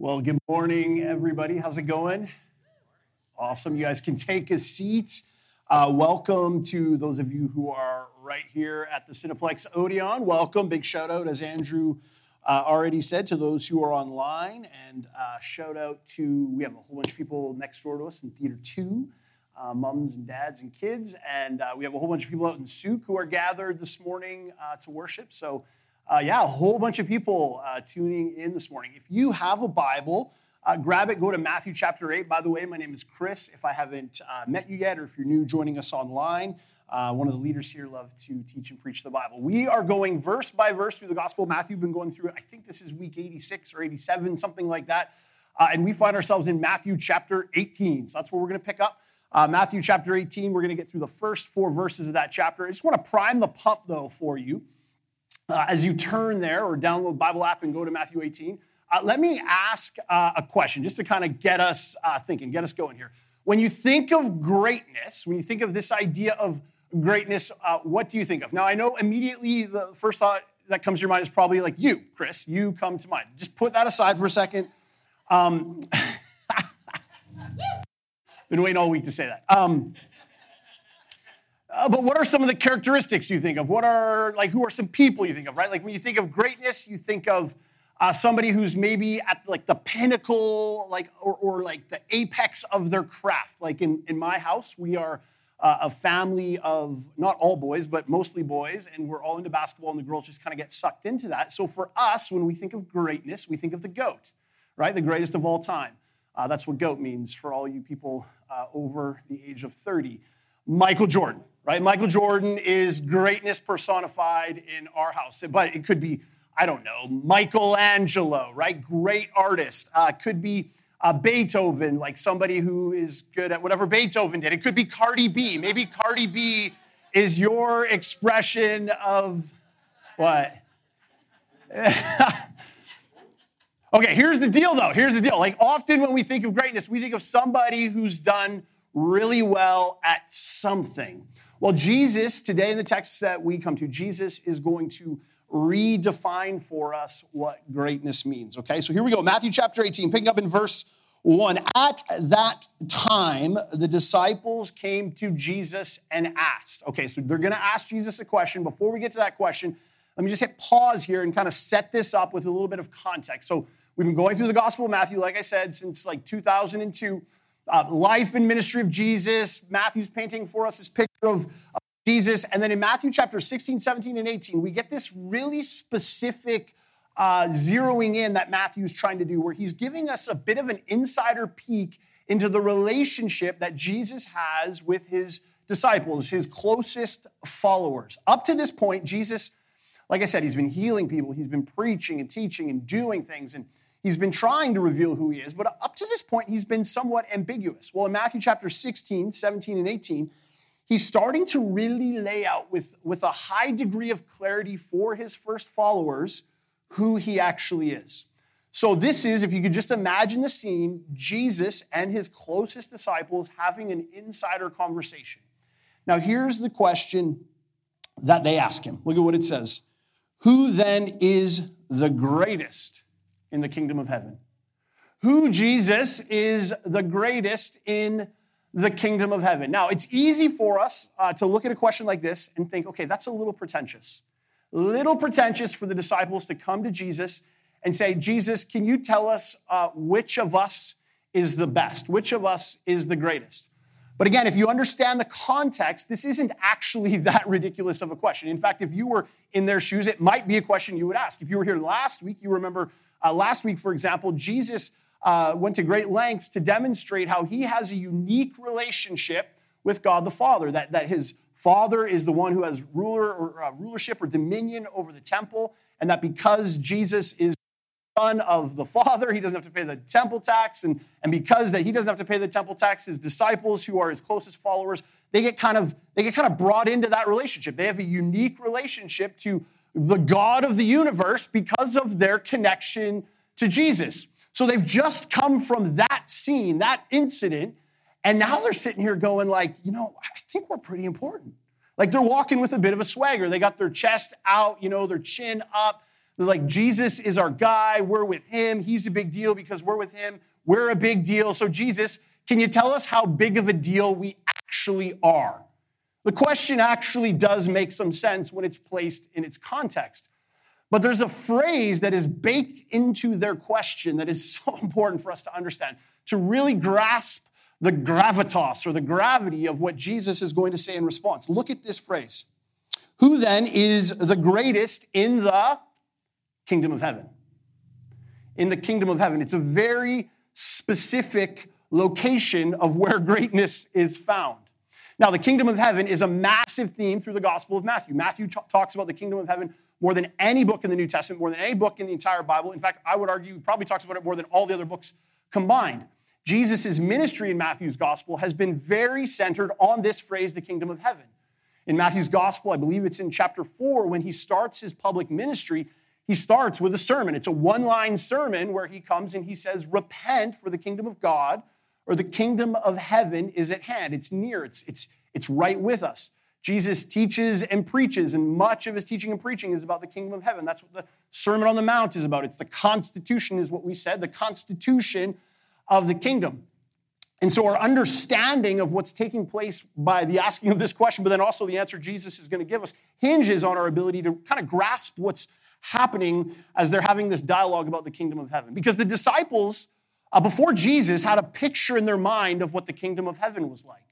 Well, good morning, everybody. How's it going? Awesome. You guys can take a seat. Uh, welcome to those of you who are right here at the Cineplex Odeon. Welcome. Big shout out, as Andrew uh, already said, to those who are online. And uh, shout out to, we have a whole bunch of people next door to us in Theater 2, uh, mums and dads and kids. And uh, we have a whole bunch of people out in Sooke who are gathered this morning uh, to worship. So uh, yeah, a whole bunch of people uh, tuning in this morning. If you have a Bible, uh, grab it, go to Matthew chapter 8. By the way, my name is Chris. If I haven't uh, met you yet, or if you're new joining us online, uh, one of the leaders here love to teach and preach the Bible. We are going verse by verse through the Gospel of Matthew. We've been going through. I think this is week 86 or 87, something like that. Uh, and we find ourselves in Matthew chapter 18. So that's where we're going to pick up. Matthew chapter 18, we're going to get through the first four verses of that chapter. I just want to prime the pump, though, for you uh, as you turn there or download Bible app and go to Matthew 18, uh, let me ask uh, a question just to kind of get us uh, thinking, get us going here. When you think of greatness, when you think of this idea of greatness, uh, what do you think of? Now, I know immediately the first thought that comes to your mind is probably like you, Chris. You come to mind. Just put that aside for a second. Um, been waiting all week to say that. Um, uh, but what are some of the characteristics you think of? What are, like, who are some people you think of, right? Like, when you think of greatness, you think of uh, somebody who's maybe at, like, the pinnacle, like, or, or like the apex of their craft. Like, in, in my house, we are uh, a family of not all boys, but mostly boys, and we're all into basketball, and the girls just kind of get sucked into that. So, for us, when we think of greatness, we think of the GOAT, right? The greatest of all time. Uh, that's what GOAT means for all you people uh, over the age of 30. Michael Jordan, right? Michael Jordan is greatness personified in our house, but it could be, I don't know, Michelangelo, right? Great artist. Uh, could be uh, Beethoven, like somebody who is good at whatever Beethoven did. It could be Cardi B. Maybe Cardi B is your expression of what? okay, here's the deal though. Here's the deal. Like often when we think of greatness, we think of somebody who's done really well at something. Well, Jesus, today in the text that we come to, Jesus is going to redefine for us what greatness means. Okay, so here we go. Matthew chapter 18, picking up in verse 1. At that time, the disciples came to Jesus and asked. Okay, so they're going to ask Jesus a question. Before we get to that question, let me just hit pause here and kind of set this up with a little bit of context. So we've been going through the Gospel of Matthew, like I said, since like 2002 uh, life and ministry of Jesus. Matthew's painting for us this picture of, of Jesus. And then in Matthew chapter 16, 17, and 18, we get this really specific uh, zeroing in that Matthew's trying to do, where he's giving us a bit of an insider peek into the relationship that Jesus has with his disciples, his closest followers. Up to this point, Jesus, like I said, he's been healing people, he's been preaching and teaching and doing things. And He's been trying to reveal who he is, but up to this point, he's been somewhat ambiguous. Well, in Matthew chapter 16, 17, and 18, he's starting to really lay out with, with a high degree of clarity for his first followers who he actually is. So, this is, if you could just imagine the scene, Jesus and his closest disciples having an insider conversation. Now, here's the question that they ask him. Look at what it says Who then is the greatest in the kingdom of heaven. Who, Jesus, is the greatest in the kingdom of heaven. Now, it's easy for us uh, to look at a question like this and think, okay, that's a little pretentious. Little pretentious for the disciples to come to Jesus and say, Jesus, can you tell us uh, which of us is the best? Which of us is the greatest? But again, if you understand the context, this isn't actually that ridiculous of a question. In fact, if you were in their shoes, it might be a question you would ask. If you were here last week, you remember uh, last week, for example, Jesus uh, went to great lengths to demonstrate how he has a unique relationship with God the Father, that, that his Father is the one who has ruler or uh, rulership or dominion over the temple, and that because Jesus is son of the Father, he doesn't have to pay the temple tax, and, and because that he doesn't have to pay the temple tax, his disciples, who are his closest followers, they get kind of they get kind of brought into that relationship. They have a unique relationship to the God of the universe because of their connection to Jesus. So they've just come from that scene, that incident, and now they're sitting here going like, you know, I think we're pretty important. Like they're walking with a bit of a swagger. They got their chest out, you know, their chin up. Like Jesus is our guy. We're with him. He's a big deal because we're with him. We're a big deal. So, Jesus, can you tell us how big of a deal we actually are? The question actually does make some sense when it's placed in its context. But there's a phrase that is baked into their question that is so important for us to understand, to really grasp the gravitas or the gravity of what Jesus is going to say in response. Look at this phrase Who then is the greatest in the kingdom of heaven? In the kingdom of heaven. It's a very specific location of where greatness is found. Now, the kingdom of heaven is a massive theme through the Gospel of Matthew. Matthew t- talks about the kingdom of heaven more than any book in the New Testament, more than any book in the entire Bible. In fact, I would argue he probably talks about it more than all the other books combined. Jesus' ministry in Matthew's Gospel has been very centered on this phrase, the kingdom of heaven. In Matthew's Gospel, I believe it's in chapter four, when he starts his public ministry, he starts with a sermon. It's a one line sermon where he comes and he says, Repent, for the kingdom of God or the kingdom of heaven is at hand. It's near, it's, it's, it's right with us. Jesus teaches and preaches, and much of his teaching and preaching is about the kingdom of heaven. That's what the Sermon on the Mount is about. It's the constitution, is what we said, the constitution of the kingdom. And so, our understanding of what's taking place by the asking of this question, but then also the answer Jesus is going to give us, hinges on our ability to kind of grasp what's happening as they're having this dialogue about the kingdom of heaven. Because the disciples uh, before Jesus had a picture in their mind of what the kingdom of heaven was like.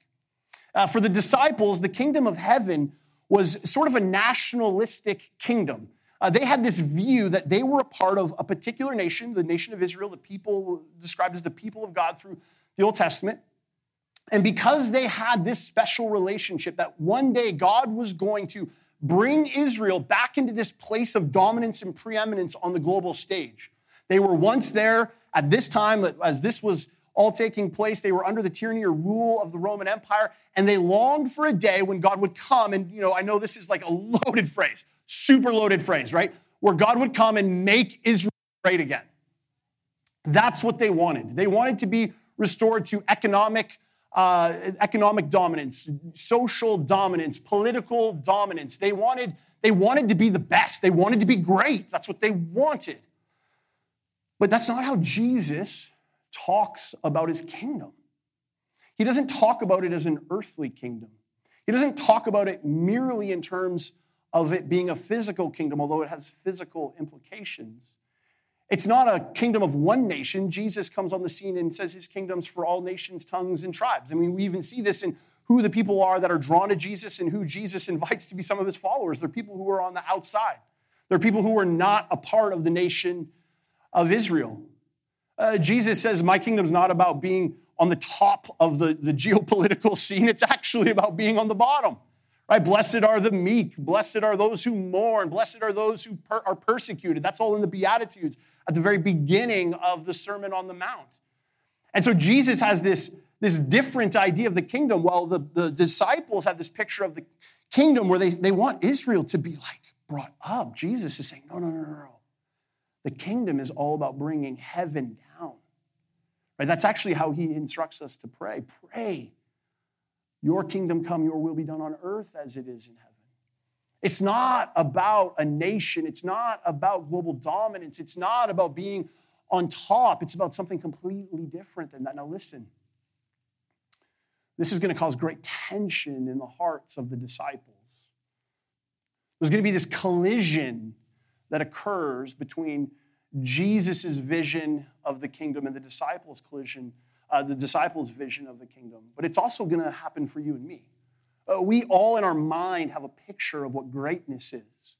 Uh, for the disciples, the kingdom of heaven was sort of a nationalistic kingdom. Uh, they had this view that they were a part of a particular nation, the nation of Israel, the people described as the people of God through the Old Testament. And because they had this special relationship, that one day God was going to bring Israel back into this place of dominance and preeminence on the global stage. They were once there at this time, as this was all taking place, they were under the tyranny or rule of the Roman Empire, and they longed for a day when God would come. And, you know, I know this is like a loaded phrase, super loaded phrase, right? Where God would come and make Israel great again. That's what they wanted. They wanted to be restored to economic. Uh, economic dominance, social dominance, political dominance. They wanted, they wanted to be the best. They wanted to be great. That's what they wanted. But that's not how Jesus talks about his kingdom. He doesn't talk about it as an earthly kingdom. He doesn't talk about it merely in terms of it being a physical kingdom, although it has physical implications. It's not a kingdom of one nation. Jesus comes on the scene and says his kingdom's for all nations, tongues, and tribes. I mean, we even see this in who the people are that are drawn to Jesus and who Jesus invites to be some of his followers. They're people who are on the outside. They're people who are not a part of the nation of Israel. Uh, Jesus says, My kingdom's not about being on the top of the, the geopolitical scene, it's actually about being on the bottom. Right? Blessed are the meek. Blessed are those who mourn. Blessed are those who per- are persecuted. That's all in the Beatitudes at the very beginning of the Sermon on the Mount. And so Jesus has this, this different idea of the kingdom, while the, the disciples have this picture of the kingdom where they, they want Israel to be like brought up. Jesus is saying, no, no, no, no, no. The kingdom is all about bringing heaven down. Right? That's actually how he instructs us to pray. Pray, your kingdom come, your will be done on earth as it is in heaven. It's not about a nation, it's not about global dominance, it's not about being on top, it's about something completely different than that. Now, listen. This is going to cause great tension in the hearts of the disciples. There's going to be this collision that occurs between Jesus' vision of the kingdom and the disciples' collision, uh, the disciples' vision of the kingdom. But it's also going to happen for you and me. Uh, we all in our mind have a picture of what greatness is.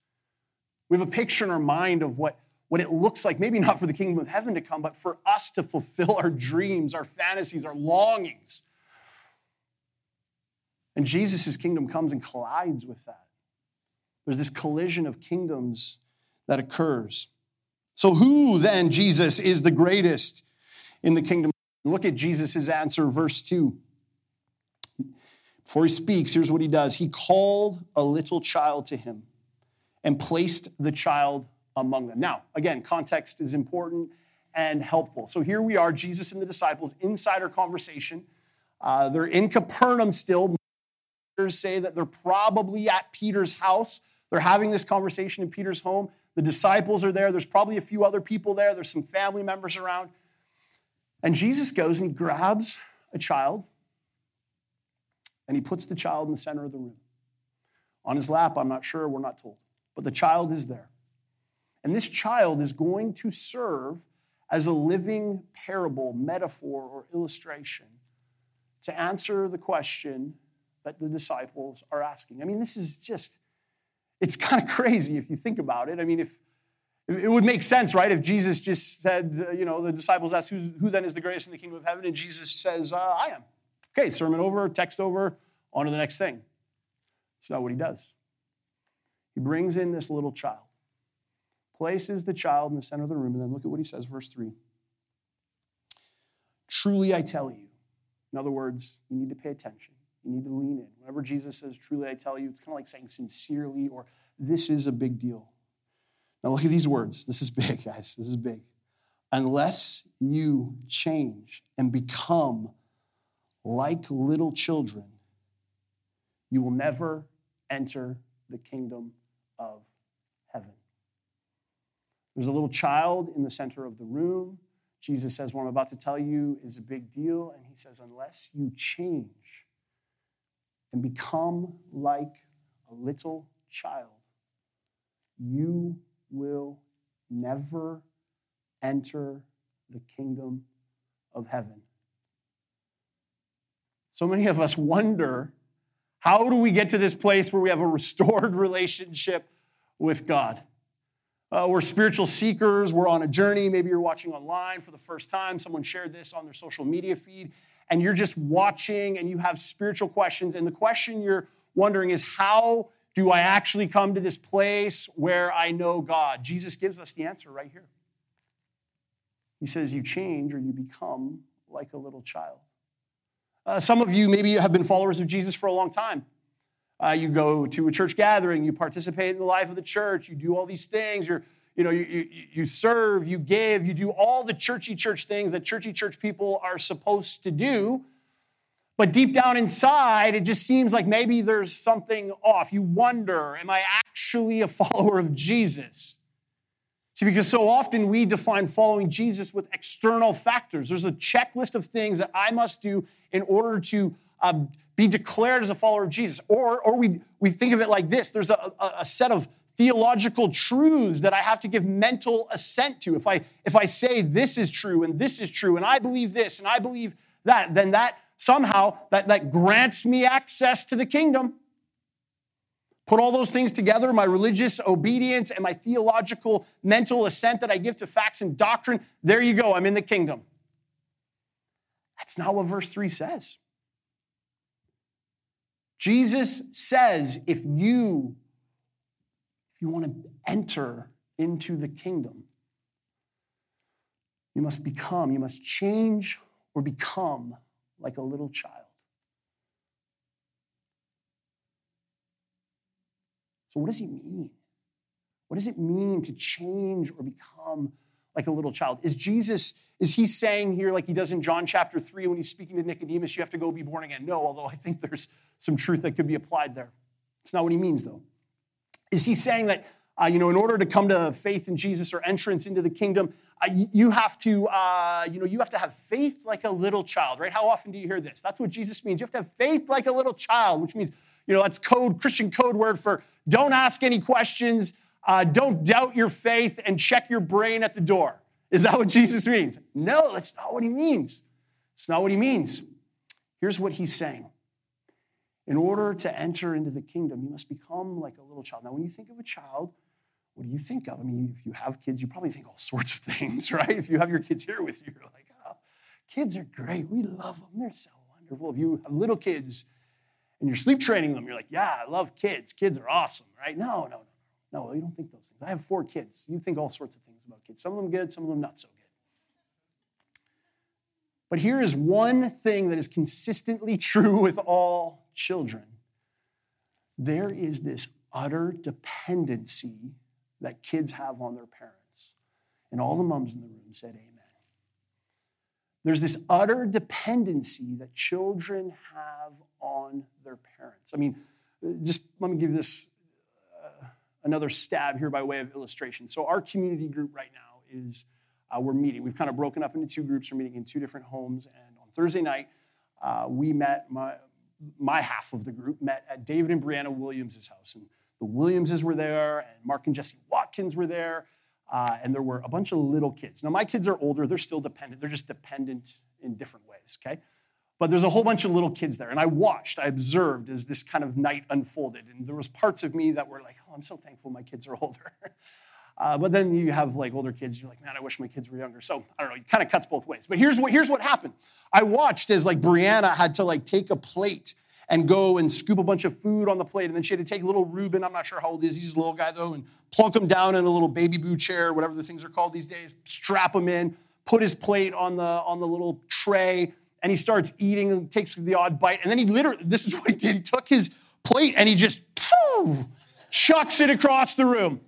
We have a picture in our mind of what, what it looks like, maybe not for the kingdom of heaven to come, but for us to fulfill our dreams, our fantasies, our longings. And Jesus' kingdom comes and collides with that. There's this collision of kingdoms that occurs. So, who then, Jesus, is the greatest in the kingdom? Look at Jesus' answer, verse 2. Before he speaks, here's what he does He called a little child to him and placed the child among them. Now, again, context is important and helpful. So here we are, Jesus and the disciples, insider conversation. Uh, they're in Capernaum still. Say that they're probably at Peter's house. They're having this conversation in Peter's home. The disciples are there. There's probably a few other people there. There's some family members around. And Jesus goes and he grabs a child and he puts the child in the center of the room. On his lap, I'm not sure, we're not told. But the child is there. And this child is going to serve as a living parable, metaphor, or illustration to answer the question that the disciples are asking. I mean, this is just, it's kind of crazy if you think about it. I mean, if it would make sense, right? If Jesus just said, uh, you know, the disciples asked, who, then is the greatest in the kingdom of heaven? And Jesus says, uh, I am. Okay, sermon over, text over, on to the next thing. It's not what he does. He brings in this little child, places the child in the center of the room, and then look at what he says, verse 3. Truly I tell you. In other words, you need to pay attention. You need to lean in. Whenever Jesus says, Truly I tell you, it's kind of like saying sincerely or this is a big deal. Now look at these words. This is big, guys. This is big. Unless you change and become like little children, you will never enter the kingdom of heaven. There's a little child in the center of the room. Jesus says, What I'm about to tell you is a big deal. And he says, Unless you change and become like a little child, you will never enter the kingdom of heaven. So many of us wonder how do we get to this place where we have a restored relationship with God? Uh, we're spiritual seekers. We're on a journey. Maybe you're watching online for the first time. Someone shared this on their social media feed, and you're just watching and you have spiritual questions. And the question you're wondering is how do I actually come to this place where I know God? Jesus gives us the answer right here. He says, You change or you become like a little child. Uh, some of you maybe have been followers of Jesus for a long time. Uh, you go to a church gathering, you participate in the life of the church, you do all these things, you're, you know, you, you, you serve, you give, you do all the churchy church things that churchy church people are supposed to do. But deep down inside, it just seems like maybe there's something off. You wonder, am I actually a follower of Jesus? See, because so often we define following Jesus with external factors. There's a checklist of things that I must do in order to um, be declared as a follower of Jesus. Or, or we, we think of it like this there's a, a, a set of theological truths that I have to give mental assent to. If I, if I say this is true and this is true and I believe this and I believe that, then that somehow that, that grants me access to the kingdom. Put all those things together, my religious obedience and my theological mental assent that I give to facts and doctrine, there you go, I'm in the kingdom. That's not what verse 3 says. Jesus says if you if you want to enter into the kingdom, you must become, you must change or become like a little child. So, what does he mean? What does it mean to change or become like a little child? Is Jesus, is he saying here, like he does in John chapter 3 when he's speaking to Nicodemus, you have to go be born again? No, although I think there's some truth that could be applied there. It's not what he means, though. Is he saying that, uh, you know, in order to come to faith in Jesus or entrance into the kingdom, uh, you have to, uh, you know, you have to have faith like a little child, right? How often do you hear this? That's what Jesus means. You have to have faith like a little child, which means, you know, that's code, Christian code word for don't ask any questions, uh, don't doubt your faith, and check your brain at the door. Is that what Jesus means? No, that's not what he means. It's not what he means. Here's what he's saying. In order to enter into the kingdom, you must become like a little child. Now, when you think of a child, what do you think of? I mean, if you have kids, you probably think all sorts of things, right? If you have your kids here with you, you're like, oh, kids are great. We love them. They're so wonderful. If you have little kids, and you're sleep training them, you're like, yeah, I love kids. Kids are awesome, right? No, no, no, no. You don't think those things. I have four kids. You think all sorts of things about kids. Some of them good, some of them not so good. But here is one thing that is consistently true with all children there is this utter dependency that kids have on their parents. And all the moms in the room said, Amen. There's this utter dependency that children have on their parents. I mean, just let me give this uh, another stab here by way of illustration. So, our community group right now is uh, we're meeting. We've kind of broken up into two groups. We're meeting in two different homes. And on Thursday night, uh, we met, my, my half of the group met at David and Brianna Williams' house. And the Williamses were there, and Mark and Jesse Watkins were there, uh, and there were a bunch of little kids. Now, my kids are older, they're still dependent. They're just dependent in different ways, okay? But there's a whole bunch of little kids there. And I watched, I observed as this kind of night unfolded. And there was parts of me that were like, oh, I'm so thankful my kids are older. Uh, but then you have like older kids, you're like, man, I wish my kids were younger. So I don't know, it kind of cuts both ways. But here's what, here's what happened. I watched as like Brianna had to like take a plate and go and scoop a bunch of food on the plate. And then she had to take little Reuben, I'm not sure how old he is, he's a little guy though, and plunk him down in a little baby boo chair, whatever the things are called these days, strap him in, put his plate on the, on the little tray, and he starts eating and takes the odd bite. And then he literally, this is what he did. He took his plate and he just chucks it across the room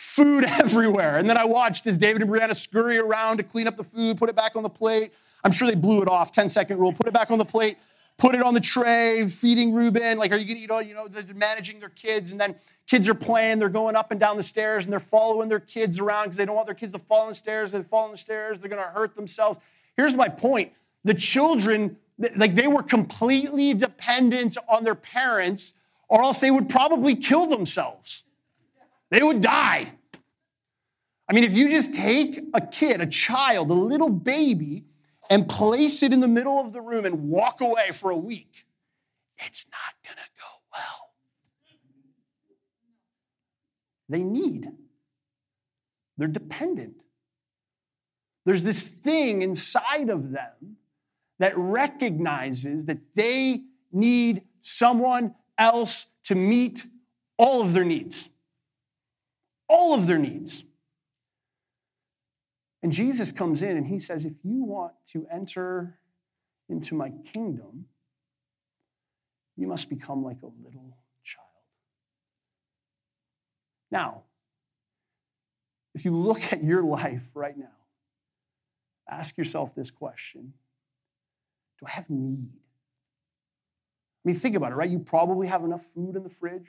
food everywhere. And then I watched as David and Brianna scurry around to clean up the food, put it back on the plate. I'm sure they blew it off, 10 second rule, put it back on the plate, put it on the tray, feeding Ruben. Like, are you gonna eat all, you know, they're managing their kids. And then kids are playing, they're going up and down the stairs and they're following their kids around because they don't want their kids to fall on the stairs. They fall on the stairs, they're gonna hurt themselves. Here's my point the children, like, they were completely dependent on their parents, or else they would probably kill themselves. They would die. I mean, if you just take a kid, a child, a little baby, and place it in the middle of the room and walk away for a week, it's not going to go well. They need, they're dependent. There's this thing inside of them that recognizes that they need someone else to meet all of their needs all of their needs. And Jesus comes in and he says, If you want to enter into my kingdom, you must become like a little child. Now, if you look at your life right now, ask yourself this question Do I have need? I mean, think about it, right? You probably have enough food in the fridge.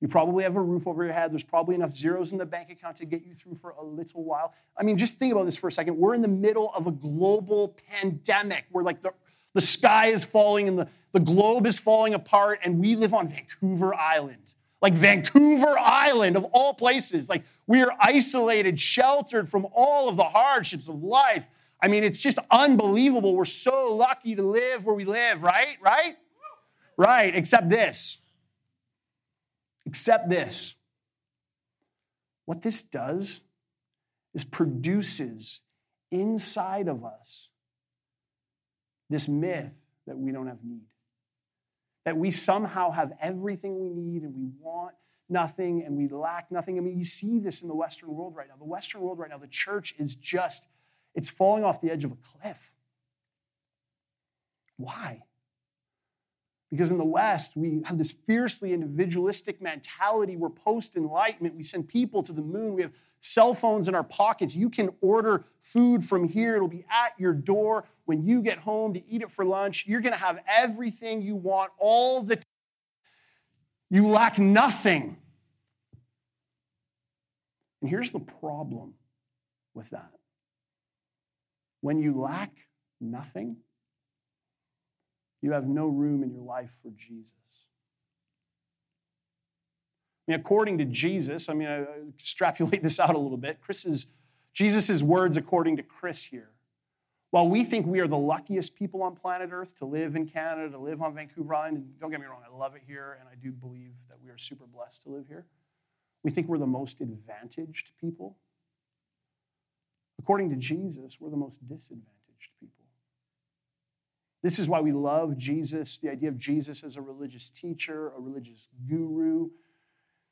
You probably have a roof over your head. There's probably enough zeros in the bank account to get you through for a little while. I mean, just think about this for a second. We're in the middle of a global pandemic where, like, the, the sky is falling and the, the globe is falling apart, and we live on Vancouver Island. Like, Vancouver Island, of all places. Like, we are isolated, sheltered from all of the hardships of life. I mean, it's just unbelievable. We're so lucky to live where we live, right? Right? Right, except this. Except this what this does is produces inside of us this myth that we don't have need. That we somehow have everything we need and we want nothing and we lack nothing. I mean, you see this in the Western world right now. The Western world right now, the church is just, it's falling off the edge of a cliff. Why? Because in the West, we have this fiercely individualistic mentality. We're post enlightenment. We send people to the moon. We have cell phones in our pockets. You can order food from here, it'll be at your door when you get home to eat it for lunch. You're going to have everything you want all the time. You lack nothing. And here's the problem with that when you lack nothing, you have no room in your life for Jesus. I mean, according to Jesus, I mean, I extrapolate this out a little bit. Chris's, Jesus' words according to Chris here. While we think we are the luckiest people on planet Earth to live in Canada, to live on Vancouver Island, and don't get me wrong, I love it here, and I do believe that we are super blessed to live here. We think we're the most advantaged people. According to Jesus, we're the most disadvantaged. This is why we love Jesus, the idea of Jesus as a religious teacher, a religious guru,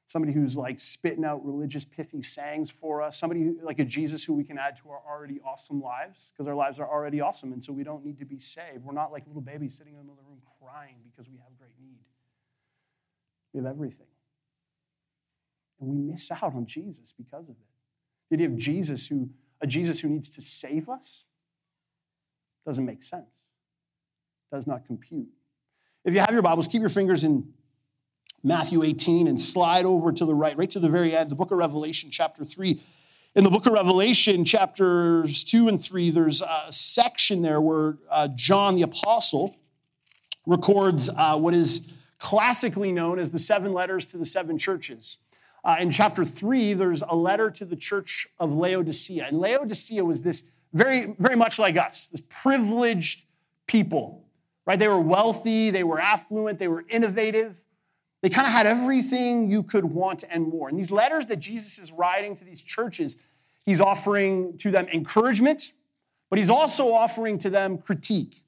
somebody who's like spitting out religious pithy sayings for us, somebody who, like a Jesus who we can add to our already awesome lives, because our lives are already awesome, and so we don't need to be saved. We're not like little babies sitting in the middle of the room crying because we have great need. We have everything. And we miss out on Jesus because of it. The idea of Jesus who, a Jesus who needs to save us, doesn't make sense does not compute. If you have your Bibles, keep your fingers in Matthew 18 and slide over to the right, right to the very end, the book of Revelation, chapter 3. In the book of Revelation, chapters 2 and 3, there's a section there where uh, John the Apostle records uh, what is classically known as the seven letters to the seven churches. Uh, in chapter 3, there's a letter to the church of Laodicea. And Laodicea was this very, very much like us, this privileged people, right? They were wealthy, they were affluent, they were innovative. They kind of had everything you could want and more. And these letters that Jesus is writing to these churches, he's offering to them encouragement, but he's also offering to them critique.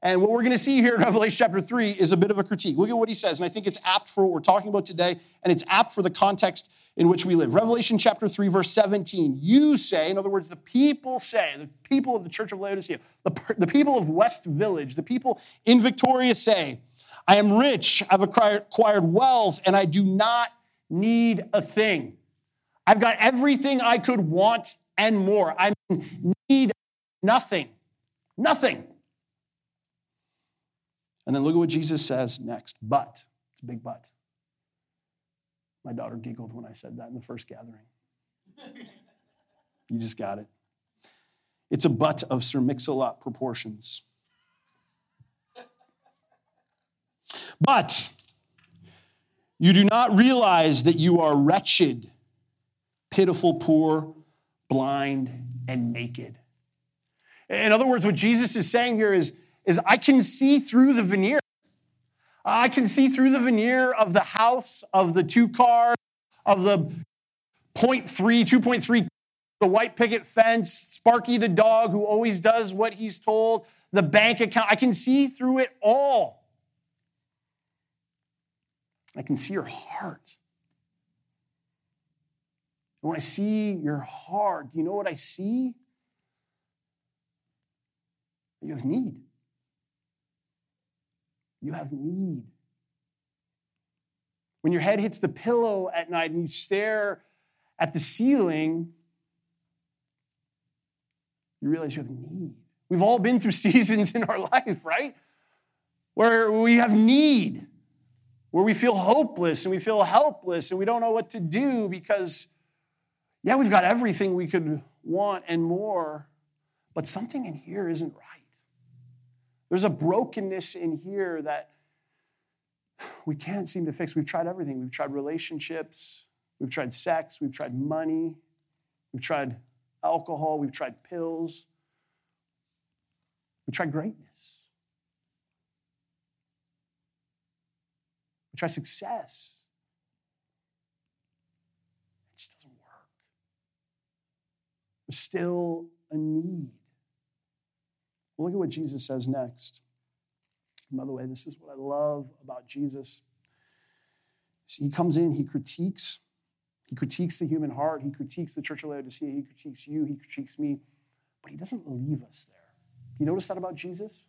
And what we're going to see here in Revelation chapter 3 is a bit of a critique. Look at what he says, and I think it's apt for what we're talking about today, and it's apt for the context in which we live. Revelation chapter 3, verse 17. You say, in other words, the people say, the people of the church of Laodicea, the, the people of West Village, the people in Victoria say, I am rich, I've acquired wealth, and I do not need a thing. I've got everything I could want and more. I need nothing. Nothing. And then look at what Jesus says next. But, it's a big but. My daughter giggled when I said that in the first gathering. you just got it. It's a butt of Sir Mix-a-Lot proportions. But you do not realize that you are wretched, pitiful, poor, blind, and naked. In other words, what Jesus is saying here is, is I can see through the veneer. I can see through the veneer of the house, of the two cars, of the 0.3, 2.3, the white picket fence, Sparky the dog who always does what he's told, the bank account. I can see through it all. I can see your heart. When I see your heart, do you know what I see? You have need. You have need. When your head hits the pillow at night and you stare at the ceiling, you realize you have need. We've all been through seasons in our life, right? Where we have need where we feel hopeless and we feel helpless and we don't know what to do because, yeah, we've got everything we could want and more, but something in here isn't right. There's a brokenness in here that we can't seem to fix. We've tried everything. We've tried relationships, we've tried sex, we've tried money, we've tried alcohol, we've tried pills, we tried greatness. We try success. It just doesn't work. There's still a need. Look at what Jesus says next. And by the way, this is what I love about Jesus. He comes in, he critiques. He critiques the human heart. He critiques the church of Laodicea. He critiques you. He critiques me. But he doesn't leave us there. You notice that about Jesus?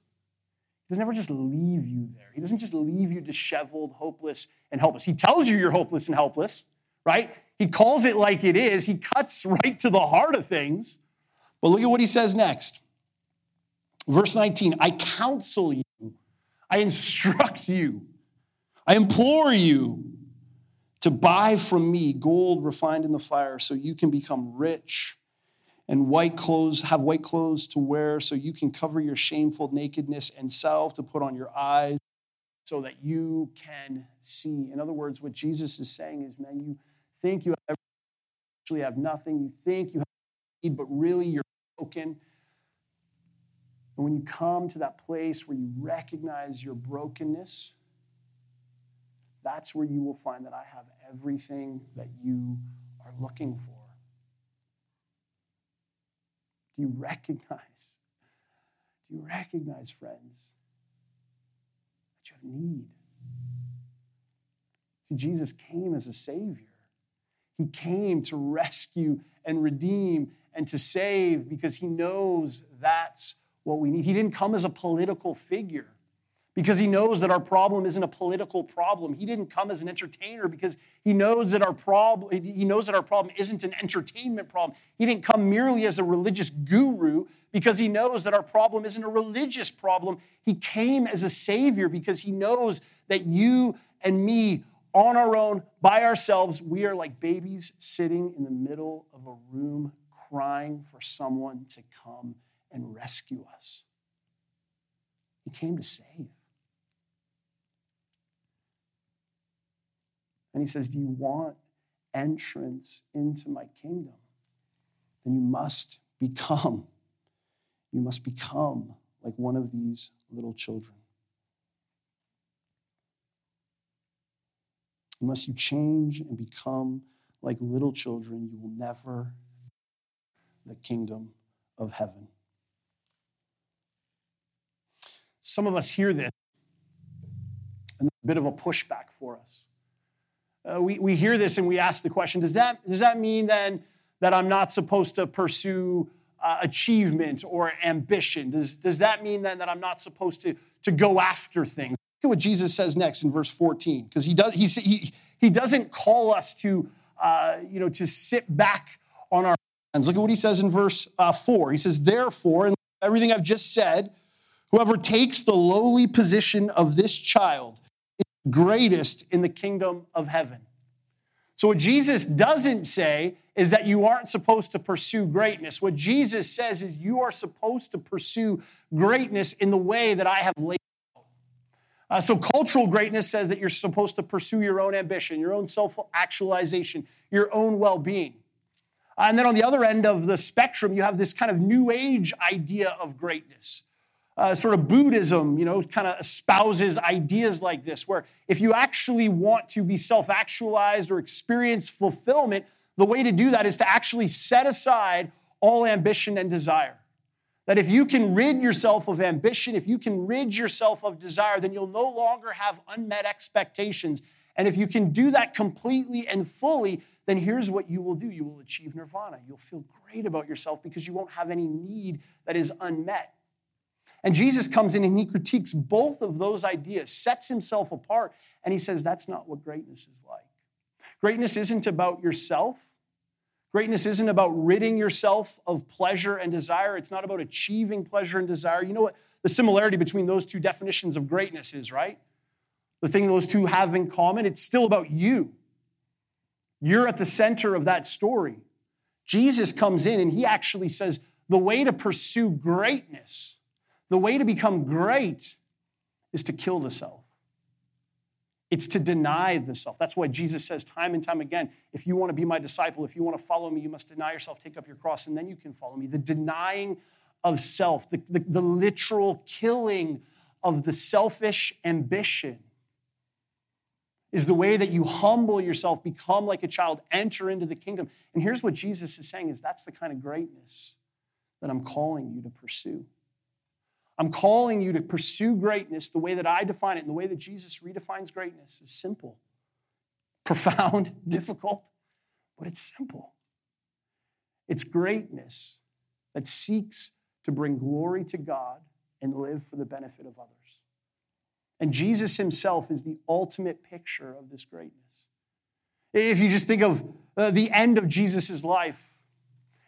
He doesn't ever just leave you there. He doesn't just leave you disheveled, hopeless, and helpless. He tells you you're hopeless and helpless, right? He calls it like it is. He cuts right to the heart of things. But look at what he says next. Verse 19 I counsel you, I instruct you, I implore you to buy from me gold refined in the fire so you can become rich and white clothes, have white clothes to wear so you can cover your shameful nakedness and self to put on your eyes so that you can see. In other words, what Jesus is saying is, man, you think you actually have nothing, you think you have need, but really you're broken. And when you come to that place where you recognize your brokenness, that's where you will find that I have everything that you are looking for. Do you recognize? Do you recognize, friends, that you have need? See, Jesus came as a Savior. He came to rescue and redeem and to save because He knows that's what we need. He didn't come as a political figure because he knows that our problem isn't a political problem. He didn't come as an entertainer because he knows that our problem he knows that our problem isn't an entertainment problem. He didn't come merely as a religious guru because he knows that our problem isn't a religious problem. He came as a savior because he knows that you and me on our own, by ourselves, we are like babies sitting in the middle of a room crying for someone to come and rescue us. He came to save. And he says, Do you want entrance into my kingdom? Then you must become, you must become like one of these little children. Unless you change and become like little children, you will never the kingdom of heaven. Some of us hear this, and a bit of a pushback for us. Uh, we, we hear this and we ask the question does that, does that mean then that I'm not supposed to pursue uh, achievement or ambition? Does, does that mean then that I'm not supposed to, to go after things? Look at what Jesus says next in verse 14, because he, does, he, he, he doesn't call us to, uh, you know, to sit back on our hands. Look at what he says in verse uh, 4. He says, Therefore, and everything I've just said, whoever takes the lowly position of this child is greatest in the kingdom of heaven. So, what Jesus doesn't say is that you aren't supposed to pursue greatness. What Jesus says is you are supposed to pursue greatness in the way that I have laid out. Uh, so, cultural greatness says that you're supposed to pursue your own ambition, your own self actualization, your own well being. Uh, and then on the other end of the spectrum, you have this kind of new age idea of greatness. Uh, sort of Buddhism, you know, kind of espouses ideas like this, where if you actually want to be self actualized or experience fulfillment, the way to do that is to actually set aside all ambition and desire. That if you can rid yourself of ambition, if you can rid yourself of desire, then you'll no longer have unmet expectations. And if you can do that completely and fully, then here's what you will do you will achieve nirvana. You'll feel great about yourself because you won't have any need that is unmet. And Jesus comes in and he critiques both of those ideas, sets himself apart, and he says that's not what greatness is like. Greatness isn't about yourself. Greatness isn't about ridding yourself of pleasure and desire. It's not about achieving pleasure and desire. You know what the similarity between those two definitions of greatness is, right? The thing those two have in common, it's still about you. You're at the center of that story. Jesus comes in and he actually says the way to pursue greatness, the way to become great is to kill the self. It's to deny the self. That's why Jesus says time and time again if you want to be my disciple, if you want to follow me, you must deny yourself, take up your cross, and then you can follow me. The denying of self, the, the, the literal killing of the selfish ambition is the way that you humble yourself, become like a child, enter into the kingdom. And here's what Jesus is saying is that's the kind of greatness that I'm calling you to pursue. I'm calling you to pursue greatness the way that I define it and the way that Jesus redefines greatness is simple, profound, difficult, but it's simple. It's greatness that seeks to bring glory to God and live for the benefit of others. And Jesus himself is the ultimate picture of this greatness. If you just think of uh, the end of Jesus' life,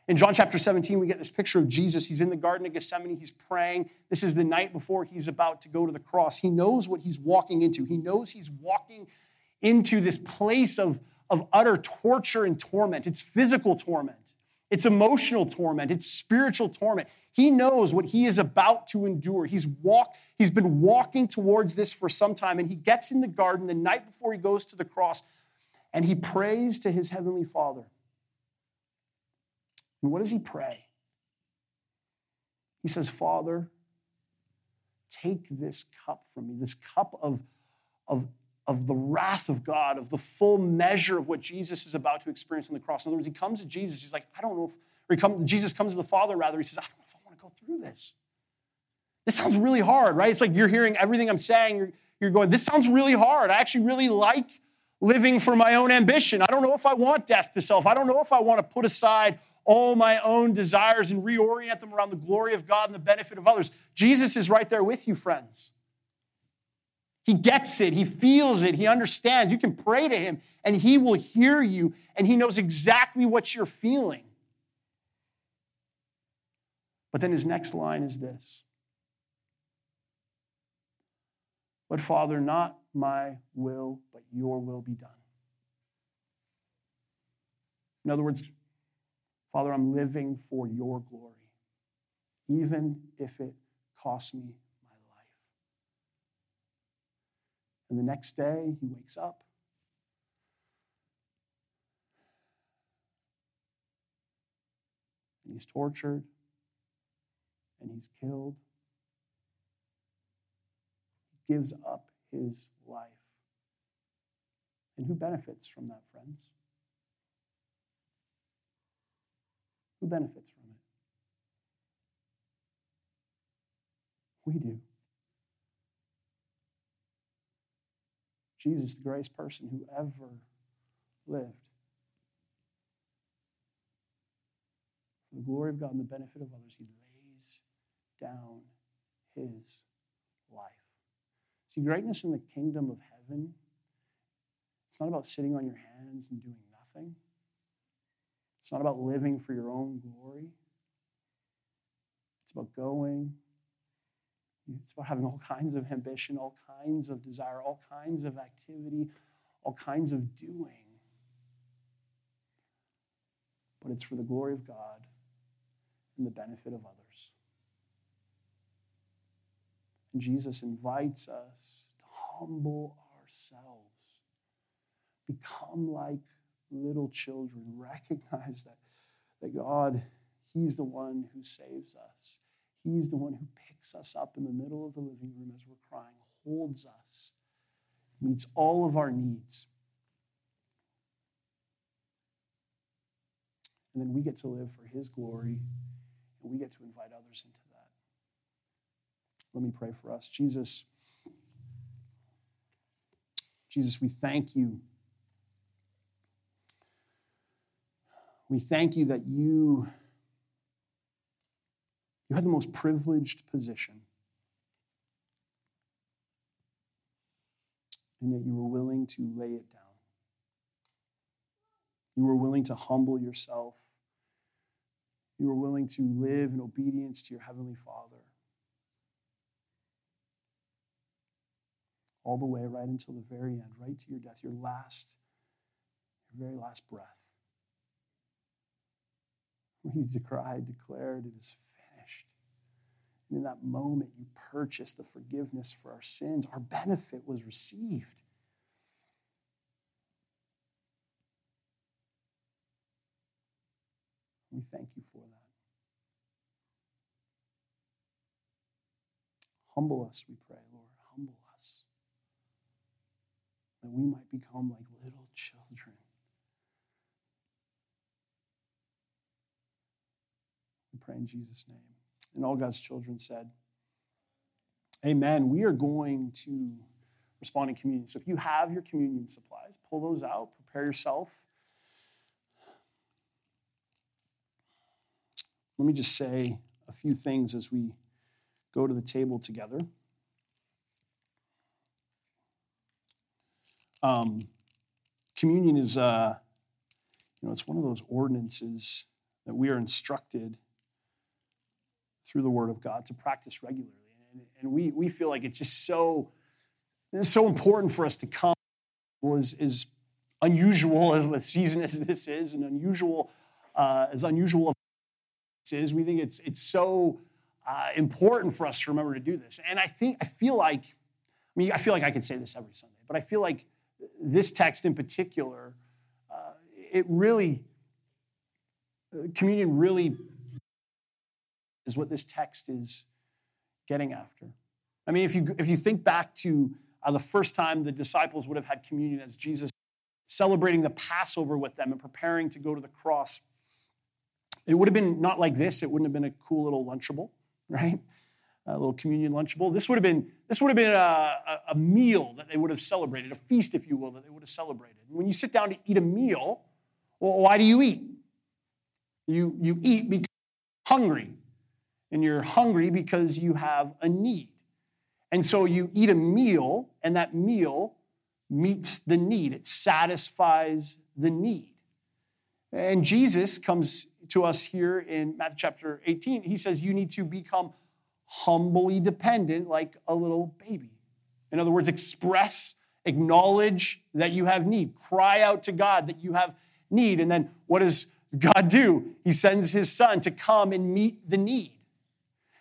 in John chapter 17, we get this picture of Jesus. He's in the Garden of Gethsemane. He's praying. This is the night before he's about to go to the cross. He knows what he's walking into. He knows he's walking into this place of, of utter torture and torment. It's physical torment, it's emotional torment, it's spiritual torment. He knows what he is about to endure. He's, walk, he's been walking towards this for some time, and he gets in the garden the night before he goes to the cross, and he prays to his heavenly Father. And what does he pray? He says, Father, take this cup from me, this cup of, of, of the wrath of God, of the full measure of what Jesus is about to experience on the cross. In other words, he comes to Jesus, he's like, I don't know if, or he come, Jesus comes to the Father, rather, he says, I don't know if I want to go through this. This sounds really hard, right? It's like you're hearing everything I'm saying, you're, you're going, this sounds really hard. I actually really like living for my own ambition. I don't know if I want death to self. I don't know if I want to put aside all my own desires and reorient them around the glory of God and the benefit of others. Jesus is right there with you, friends. He gets it, he feels it, he understands. You can pray to him and he will hear you and he knows exactly what you're feeling. But then his next line is this But Father, not my will, but your will be done. In other words, Father, I'm living for your glory, even if it costs me my life. And the next day, he wakes up. And he's tortured and he's killed. He gives up his life. And who benefits from that, friends? Who benefits from it? We do. Jesus, the greatest person who ever lived. For the glory of God and the benefit of others, he lays down his life. See, greatness in the kingdom of heaven, it's not about sitting on your hands and doing nothing. It's not about living for your own glory. It's about going. It's about having all kinds of ambition, all kinds of desire, all kinds of activity, all kinds of doing. But it's for the glory of God and the benefit of others. And Jesus invites us to humble ourselves, become like little children, recognize that, that God, He's the one who saves us. He's the one who picks us up in the middle of the living room as we're crying, holds us, meets all of our needs. And then we get to live for His glory, and we get to invite others into that. Let me pray for us. Jesus, Jesus, we thank you We thank you that you, you had the most privileged position. And yet you were willing to lay it down. You were willing to humble yourself. You were willing to live in obedience to your Heavenly Father. All the way right until the very end, right to your death, your last, your very last breath where you decried, declared, it is finished. And in that moment, you purchased the forgiveness for our sins. Our benefit was received. We thank you for that. Humble us, we pray, Lord. Humble us. That we might become like little children pray in Jesus' name. And all God's children said, Amen. We are going to respond in communion. So if you have your communion supplies, pull those out, prepare yourself. Let me just say a few things as we go to the table together. Um, communion is, uh, you know, it's one of those ordinances that we are instructed through the Word of God to practice regularly. And, and we, we feel like it's just so, it's so important for us to come was is unusual as a season as this is, and unusual uh, as unusual as it is. We think it's it's so uh, important for us to remember to do this. And I think I feel like, I mean, I feel like I could say this every Sunday, but I feel like this text in particular, uh, it really uh, communion really is what this text is getting after. I mean, if you, if you think back to uh, the first time the disciples would have had communion as Jesus celebrating the Passover with them and preparing to go to the cross, it would have been not like this. It wouldn't have been a cool little Lunchable, right? A little communion Lunchable. This would have been, this would have been a, a, meal that they would have celebrated, a feast, if you will, that they would have celebrated. when you sit down to eat a meal, well, why do you eat? You, you eat because you're hungry and you're hungry because you have a need. And so you eat a meal, and that meal meets the need, it satisfies the need. And Jesus comes to us here in Matthew chapter 18. He says, You need to become humbly dependent like a little baby. In other words, express Acknowledge that you have need. Cry out to God that you have need. And then what does God do? He sends his son to come and meet the need.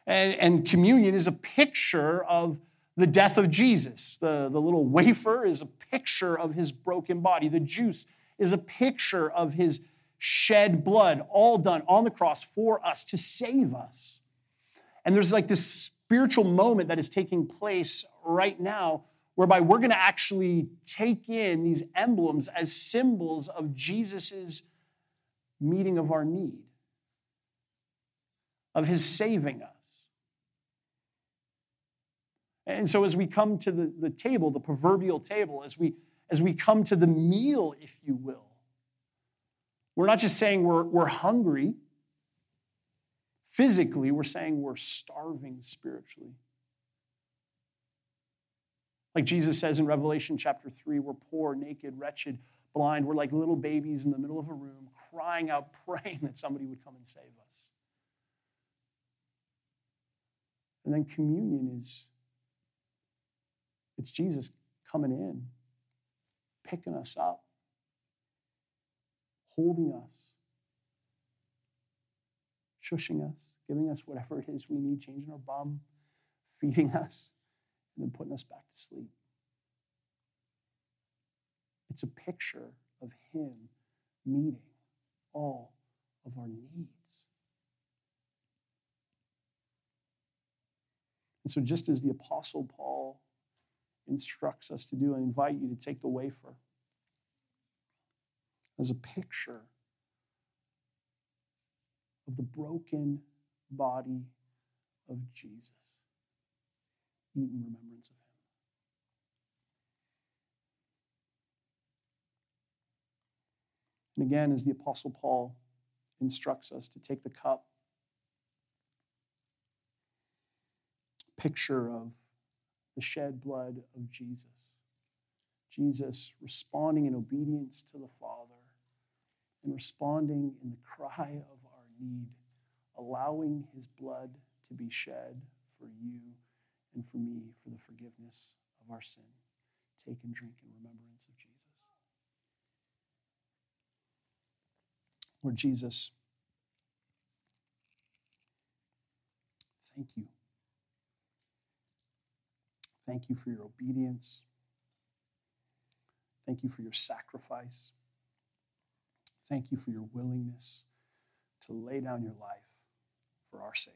And, and communion is a picture of the death of Jesus. The, the little wafer is a picture of his broken body. The juice is a picture of his shed blood, all done on the cross for us to save us. And there's like this spiritual moment that is taking place right now whereby we're going to actually take in these emblems as symbols of Jesus' meeting of our need, of his saving us. And so as we come to the, the table, the proverbial table, as we, as we come to the meal, if you will, we're not just saying we're, we're hungry physically, we're saying we're starving spiritually. Like Jesus says in Revelation chapter 3, we're poor, naked, wretched, blind. We're like little babies in the middle of a room crying out, praying that somebody would come and save us. And then communion is it's Jesus coming in, picking us up, holding us, shushing us, giving us whatever it is we need, changing our bum, feeding us, and then putting us back to sleep. It's a picture of Him meeting all of our needs. And so, just as the Apostle Paul instructs us to do, and invite you to take the wafer as a picture of the broken body of Jesus. Eat in remembrance of him. And again, as the Apostle Paul instructs us to take the cup, picture of the shed blood of Jesus. Jesus responding in obedience to the Father and responding in the cry of our need, allowing his blood to be shed for you and for me for the forgiveness of our sin. Take and drink in remembrance of Jesus. Lord Jesus, thank you. Thank you for your obedience. Thank you for your sacrifice. Thank you for your willingness to lay down your life for our sake.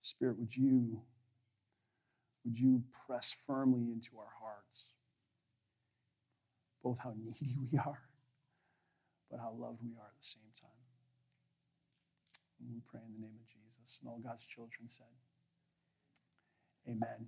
Spirit, would you, would you press firmly into our hearts both how needy we are, but how loved we are at the same time? And we pray in the name of Jesus. And all God's children said, Amen.